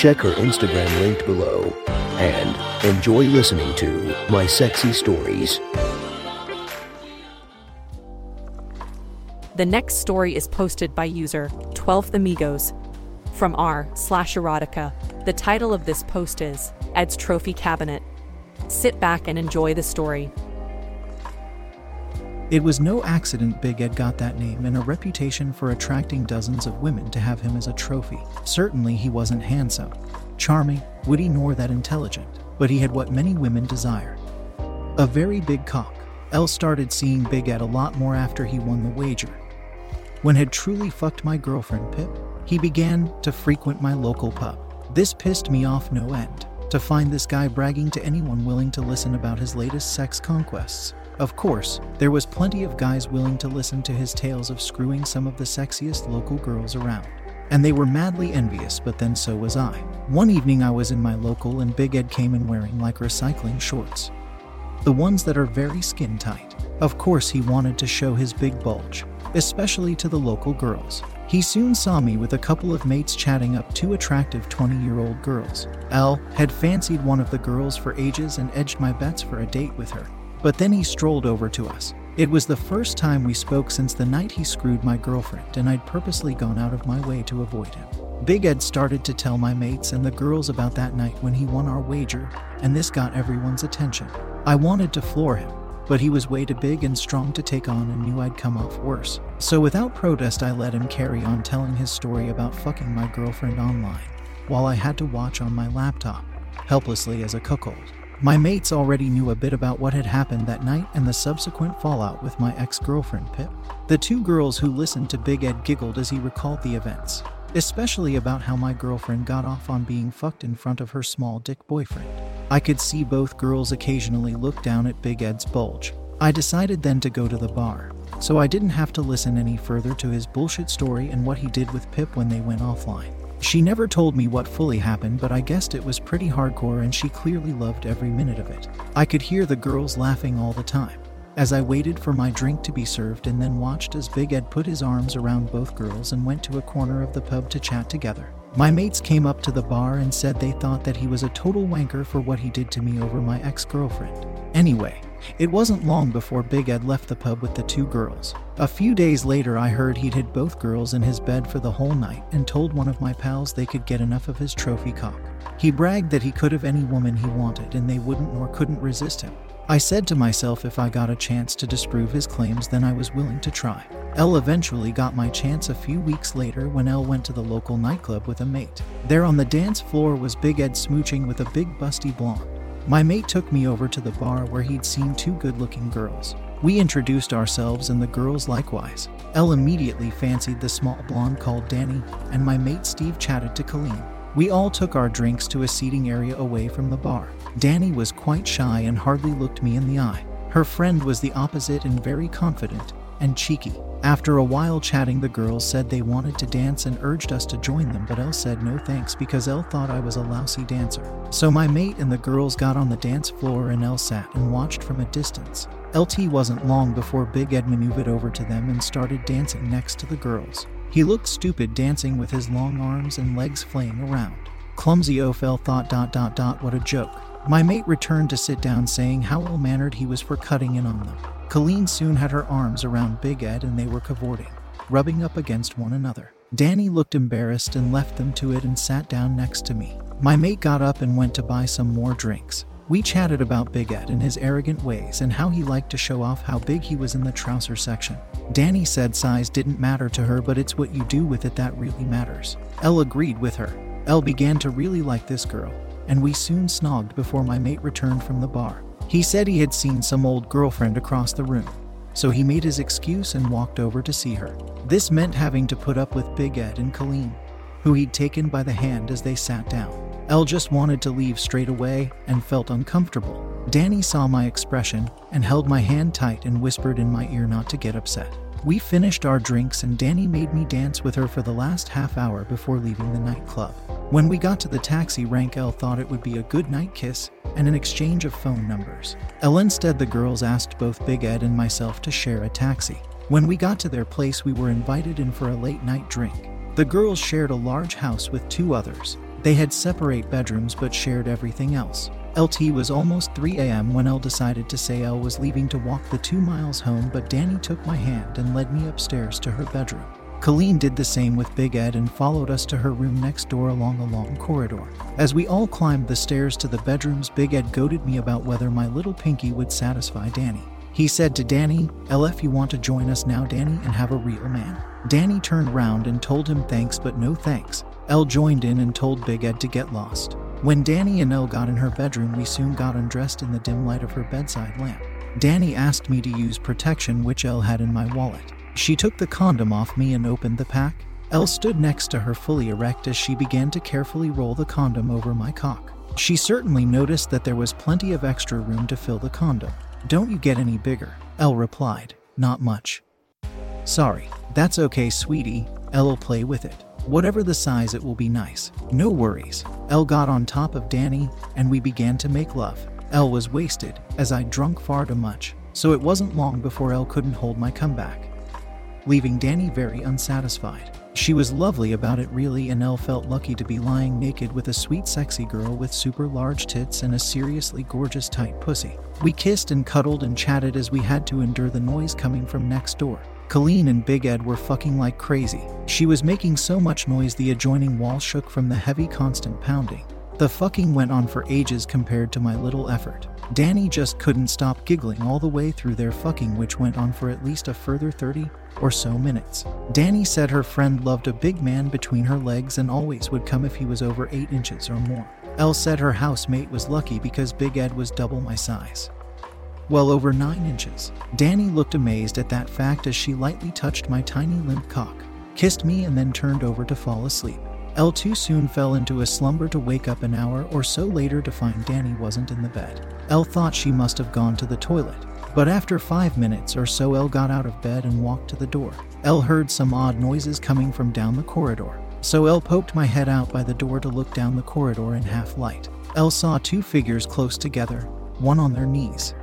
Check her Instagram linked below and enjoy listening to My Sexy Stories. The next story is posted by user 12th Amigos from r slash erotica. The title of this post is Ed's Trophy Cabinet. Sit back and enjoy the story. It was no accident Big Ed got that name and a reputation for attracting dozens of women to have him as a trophy. Certainly, he wasn't handsome, charming, witty, nor that intelligent, but he had what many women desire a very big cock. Elle started seeing Big Ed a lot more after he won the wager. When had truly fucked my girlfriend Pip, he began to frequent my local pub. This pissed me off no end to find this guy bragging to anyone willing to listen about his latest sex conquests. Of course, there was plenty of guys willing to listen to his tales of screwing some of the sexiest local girls around. And they were madly envious, but then so was I. One evening I was in my local and Big Ed came in wearing like recycling shorts. The ones that are very skin tight. Of course, he wanted to show his big bulge, especially to the local girls. He soon saw me with a couple of mates chatting up two attractive 20 year old girls. Elle had fancied one of the girls for ages and edged my bets for a date with her. But then he strolled over to us. It was the first time we spoke since the night he screwed my girlfriend, and I'd purposely gone out of my way to avoid him. Big Ed started to tell my mates and the girls about that night when he won our wager, and this got everyone's attention. I wanted to floor him, but he was way too big and strong to take on and knew I'd come off worse. So without protest, I let him carry on telling his story about fucking my girlfriend online, while I had to watch on my laptop, helplessly as a cuckold. My mates already knew a bit about what had happened that night and the subsequent fallout with my ex girlfriend Pip. The two girls who listened to Big Ed giggled as he recalled the events, especially about how my girlfriend got off on being fucked in front of her small dick boyfriend. I could see both girls occasionally look down at Big Ed's bulge. I decided then to go to the bar, so I didn't have to listen any further to his bullshit story and what he did with Pip when they went offline. She never told me what fully happened, but I guessed it was pretty hardcore and she clearly loved every minute of it. I could hear the girls laughing all the time. As I waited for my drink to be served and then watched as Big Ed put his arms around both girls and went to a corner of the pub to chat together. My mates came up to the bar and said they thought that he was a total wanker for what he did to me over my ex girlfriend. Anyway, it wasn't long before Big Ed left the pub with the two girls. A few days later, I heard he'd hid both girls in his bed for the whole night and told one of my pals they could get enough of his trophy cock. He bragged that he could have any woman he wanted and they wouldn't nor couldn't resist him. I said to myself if I got a chance to disprove his claims, then I was willing to try. Elle eventually got my chance a few weeks later when Elle went to the local nightclub with a mate. There on the dance floor was Big Ed smooching with a big busty blonde. My mate took me over to the bar where he'd seen two good looking girls. We introduced ourselves and the girls likewise. Elle immediately fancied the small blonde called Danny, and my mate Steve chatted to Colleen. We all took our drinks to a seating area away from the bar. Danny was quite shy and hardly looked me in the eye. Her friend was the opposite and very confident and cheeky. After a while chatting, the girls said they wanted to dance and urged us to join them, but Elle said no thanks because Elle thought I was a lousy dancer. So my mate and the girls got on the dance floor and Elle sat and watched from a distance. LT wasn't long before Big Ed maneuvered over to them and started dancing next to the girls. He looked stupid dancing with his long arms and legs flaying around. Clumsy Ophel thought dot dot dot what a joke. My mate returned to sit down saying how ill mannered he was for cutting in on them. Colleen soon had her arms around Big Ed and they were cavorting, rubbing up against one another. Danny looked embarrassed and left them to it and sat down next to me. My mate got up and went to buy some more drinks. We chatted about Big Ed and his arrogant ways and how he liked to show off how big he was in the trouser section. Danny said size didn't matter to her, but it's what you do with it that really matters. Elle agreed with her. Elle began to really like this girl, and we soon snogged before my mate returned from the bar. He said he had seen some old girlfriend across the room, so he made his excuse and walked over to see her. This meant having to put up with Big Ed and Colleen, who he'd taken by the hand as they sat down. Elle just wanted to leave straight away and felt uncomfortable. Danny saw my expression and held my hand tight and whispered in my ear not to get upset. We finished our drinks and Danny made me dance with her for the last half hour before leaving the nightclub. When we got to the taxi rank, Elle thought it would be a good night kiss and an exchange of phone numbers. Elle instead, the girls asked both Big Ed and myself to share a taxi. When we got to their place, we were invited in for a late night drink. The girls shared a large house with two others. They had separate bedrooms but shared everything else. LT was almost 3 a.m. when L decided to say L was leaving to walk the two miles home, but Danny took my hand and led me upstairs to her bedroom. Colleen did the same with Big Ed and followed us to her room next door along a long corridor. As we all climbed the stairs to the bedrooms, Big Ed goaded me about whether my little pinky would satisfy Danny. He said to Danny, LF, you want to join us now, Danny, and have a real man? Danny turned round and told him thanks, but no thanks. L joined in and told Big Ed to get lost. When Danny and L got in her bedroom, we soon got undressed in the dim light of her bedside lamp. Danny asked me to use protection, which L had in my wallet. She took the condom off me and opened the pack. Elle stood next to her fully erect as she began to carefully roll the condom over my cock. She certainly noticed that there was plenty of extra room to fill the condom. Don't you get any bigger? Elle replied. Not much. Sorry. That's okay, sweetie. Elle'll play with it. Whatever the size, it will be nice. No worries. Elle got on top of Danny, and we began to make love. Elle was wasted, as I'd drunk far too much, so it wasn't long before Elle couldn't hold my comeback, leaving Danny very unsatisfied. She was lovely about it, really, and Elle felt lucky to be lying naked with a sweet, sexy girl with super large tits and a seriously gorgeous, tight pussy. We kissed and cuddled and chatted as we had to endure the noise coming from next door. Colleen and Big Ed were fucking like crazy. She was making so much noise the adjoining wall shook from the heavy, constant pounding. The fucking went on for ages compared to my little effort. Danny just couldn't stop giggling all the way through their fucking, which went on for at least a further 30 or so minutes. Danny said her friend loved a big man between her legs and always would come if he was over 8 inches or more. Elle said her housemate was lucky because Big Ed was double my size well over 9 inches. Danny looked amazed at that fact as she lightly touched my tiny limp cock, kissed me, and then turned over to fall asleep. Elle too soon fell into a slumber to wake up an hour or so later to find Danny wasn't in the bed. Elle thought she must have gone to the toilet. But after five minutes or so, Elle got out of bed and walked to the door. Elle heard some odd noises coming from down the corridor. So Elle poked my head out by the door to look down the corridor in half light. Elle saw two figures close together, one on their knees,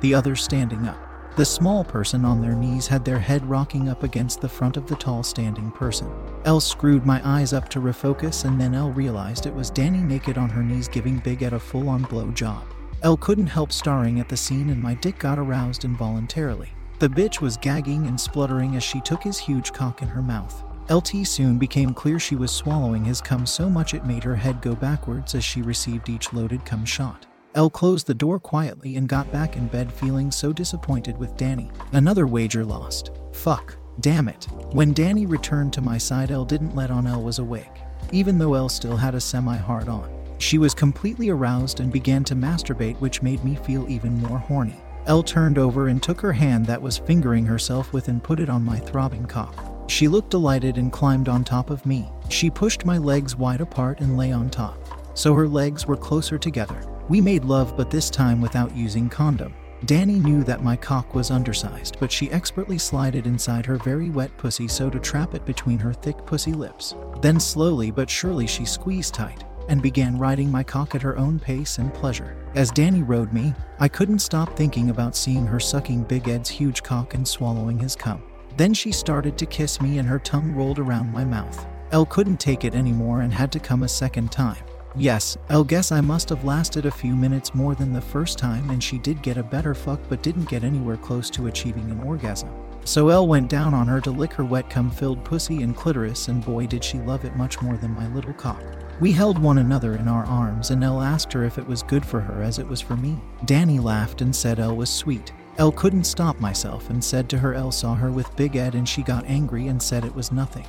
the other standing up. The small person on their knees had their head rocking up against the front of the tall standing person. Elle screwed my eyes up to refocus, and then Elle realized it was Danny naked on her knees giving Big Ed a full on blow job. Elle couldn't help staring at the scene, and my dick got aroused involuntarily. The bitch was gagging and spluttering as she took his huge cock in her mouth. LT soon became clear she was swallowing his cum so much it made her head go backwards as she received each loaded cum shot. Elle closed the door quietly and got back in bed feeling so disappointed with Danny. Another wager lost. Fuck. Damn it. When Danny returned to my side, Elle didn't let on Elle was awake, even though Elle still had a semi hard on. She was completely aroused and began to masturbate, which made me feel even more horny. Elle turned over and took her hand that was fingering herself with and put it on my throbbing cock. She looked delighted and climbed on top of me. She pushed my legs wide apart and lay on top, so her legs were closer together. We made love, but this time without using condom. Danny knew that my cock was undersized, but she expertly slided inside her very wet pussy so to trap it between her thick pussy lips. Then slowly but surely she squeezed tight and began riding my cock at her own pace and pleasure. As Danny rode me, I couldn't stop thinking about seeing her sucking Big Ed's huge cock and swallowing his cum. Then she started to kiss me and her tongue rolled around my mouth. Elle couldn't take it anymore and had to come a second time. Yes, I'll guess I must have lasted a few minutes more than the first time, and she did get a better fuck but didn't get anywhere close to achieving an orgasm. So Elle went down on her to lick her wet cum filled pussy and clitoris, and boy did she love it much more than my little cock. We held one another in our arms, and Elle asked her if it was good for her as it was for me. Danny laughed and said Elle was sweet. Elle couldn't stop myself and said to her Elle saw her with Big Ed and she got angry and said it was nothing.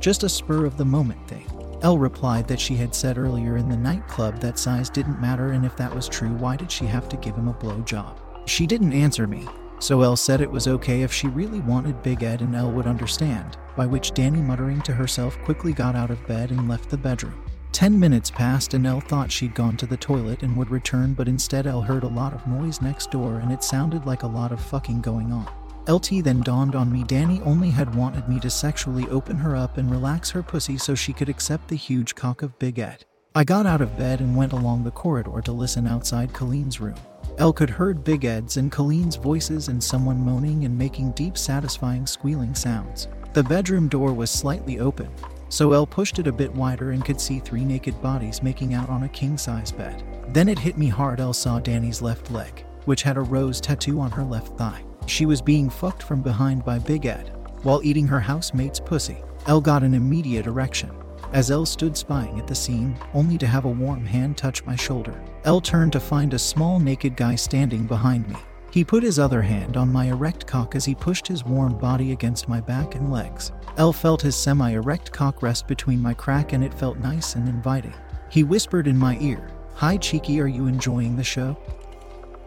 Just a spur of the moment thing. Elle replied that she had said earlier in the nightclub that size didn't matter, and if that was true, why did she have to give him a blowjob? She didn't answer me, so Elle said it was okay if she really wanted Big Ed and Elle would understand, by which Danny, muttering to herself, quickly got out of bed and left the bedroom. Ten minutes passed and Elle thought she'd gone to the toilet and would return, but instead Elle heard a lot of noise next door and it sounded like a lot of fucking going on. LT then dawned on me Danny only had wanted me to sexually open her up and relax her pussy so she could accept the huge cock of Big Ed. I got out of bed and went along the corridor to listen outside Colleen's room. Elle could heard Big Ed's and Colleen's voices and someone moaning and making deep, satisfying squealing sounds. The bedroom door was slightly open, so Elle pushed it a bit wider and could see three naked bodies making out on a king size bed. Then it hit me hard Elle saw Danny's left leg, which had a rose tattoo on her left thigh. She was being fucked from behind by Big Ed while eating her housemate's pussy. Elle got an immediate erection as Elle stood spying at the scene, only to have a warm hand touch my shoulder. Elle turned to find a small naked guy standing behind me. He put his other hand on my erect cock as he pushed his warm body against my back and legs. Elle felt his semi erect cock rest between my crack and it felt nice and inviting. He whispered in my ear, Hi, Cheeky, are you enjoying the show?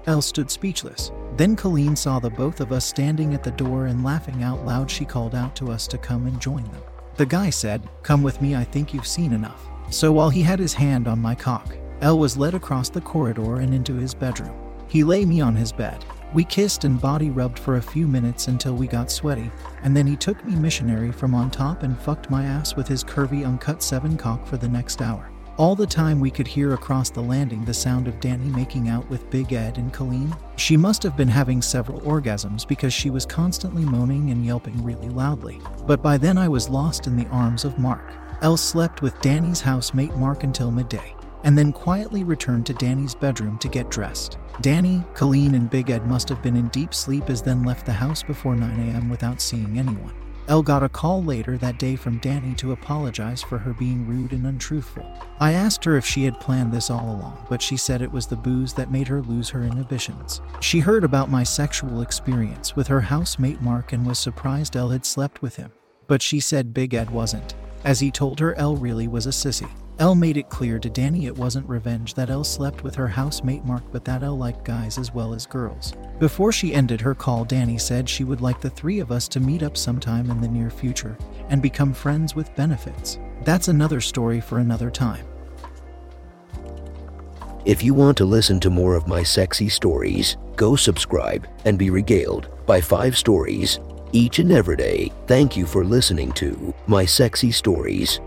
Elle stood speechless. Then Colleen saw the both of us standing at the door and laughing out loud, she called out to us to come and join them. The guy said, Come with me, I think you've seen enough. So while he had his hand on my cock, Elle was led across the corridor and into his bedroom. He lay me on his bed. We kissed and body rubbed for a few minutes until we got sweaty, and then he took me missionary from on top and fucked my ass with his curvy uncut 7 cock for the next hour. All the time we could hear across the landing the sound of Danny making out with Big Ed and Colleen. She must have been having several orgasms because she was constantly moaning and yelping really loudly. But by then I was lost in the arms of Mark. Elle slept with Danny's housemate Mark until midday, and then quietly returned to Danny's bedroom to get dressed. Danny, Colleen, and Big Ed must have been in deep sleep as then left the house before 9 a.m. without seeing anyone. Elle got a call later that day from Danny to apologize for her being rude and untruthful. I asked her if she had planned this all along, but she said it was the booze that made her lose her inhibitions. She heard about my sexual experience with her housemate Mark and was surprised Elle had slept with him. But she said Big Ed wasn't, as he told her Elle really was a sissy. Elle made it clear to Danny it wasn't revenge that Elle slept with her housemate Mark, but that Elle liked guys as well as girls. Before she ended her call, Danny said she would like the three of us to meet up sometime in the near future and become friends with benefits. That's another story for another time. If you want to listen to more of my sexy stories, go subscribe and be regaled by five stories each and every day. Thank you for listening to my sexy stories.